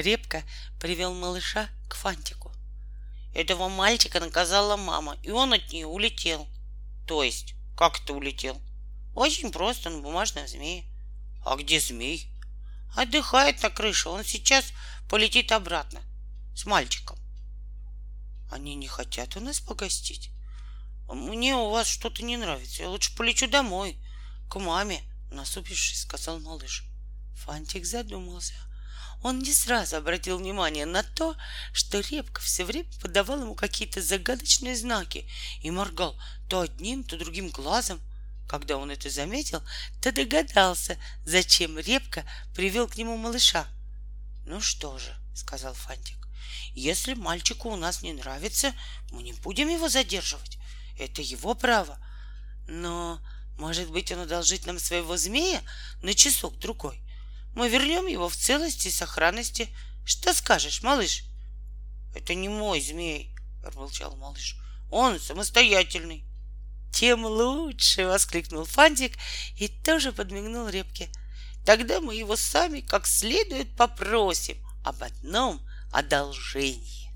Репка привел малыша к Фантику. Этого мальчика наказала мама, и он от нее улетел. То есть, как это улетел? Очень просто, на бумажном змее. А где змей? Отдыхает на крыше. Он сейчас полетит обратно с мальчиком. Они не хотят у нас погостить. Мне у вас что-то не нравится. Я лучше полечу домой, к маме, насупившись, сказал малыш. Фантик задумался. Он не сразу обратил внимание на то, что Репка все время подавал ему какие-то загадочные знаки и моргал то одним, то другим глазом. Когда он это заметил, то догадался, зачем Репка привел к нему малыша. «Ну что же», — сказал Фантик, — «если мальчику у нас не нравится, мы не будем его задерживать. Это его право. Но, может быть, он одолжит нам своего змея на часок-другой. Мы вернем его в целости и сохранности. Что скажешь, малыш? Это не мой змей, промолчал малыш. Он самостоятельный. Тем лучше, воскликнул Фантик и тоже подмигнул Репке. Тогда мы его сами как следует попросим об одном одолжении.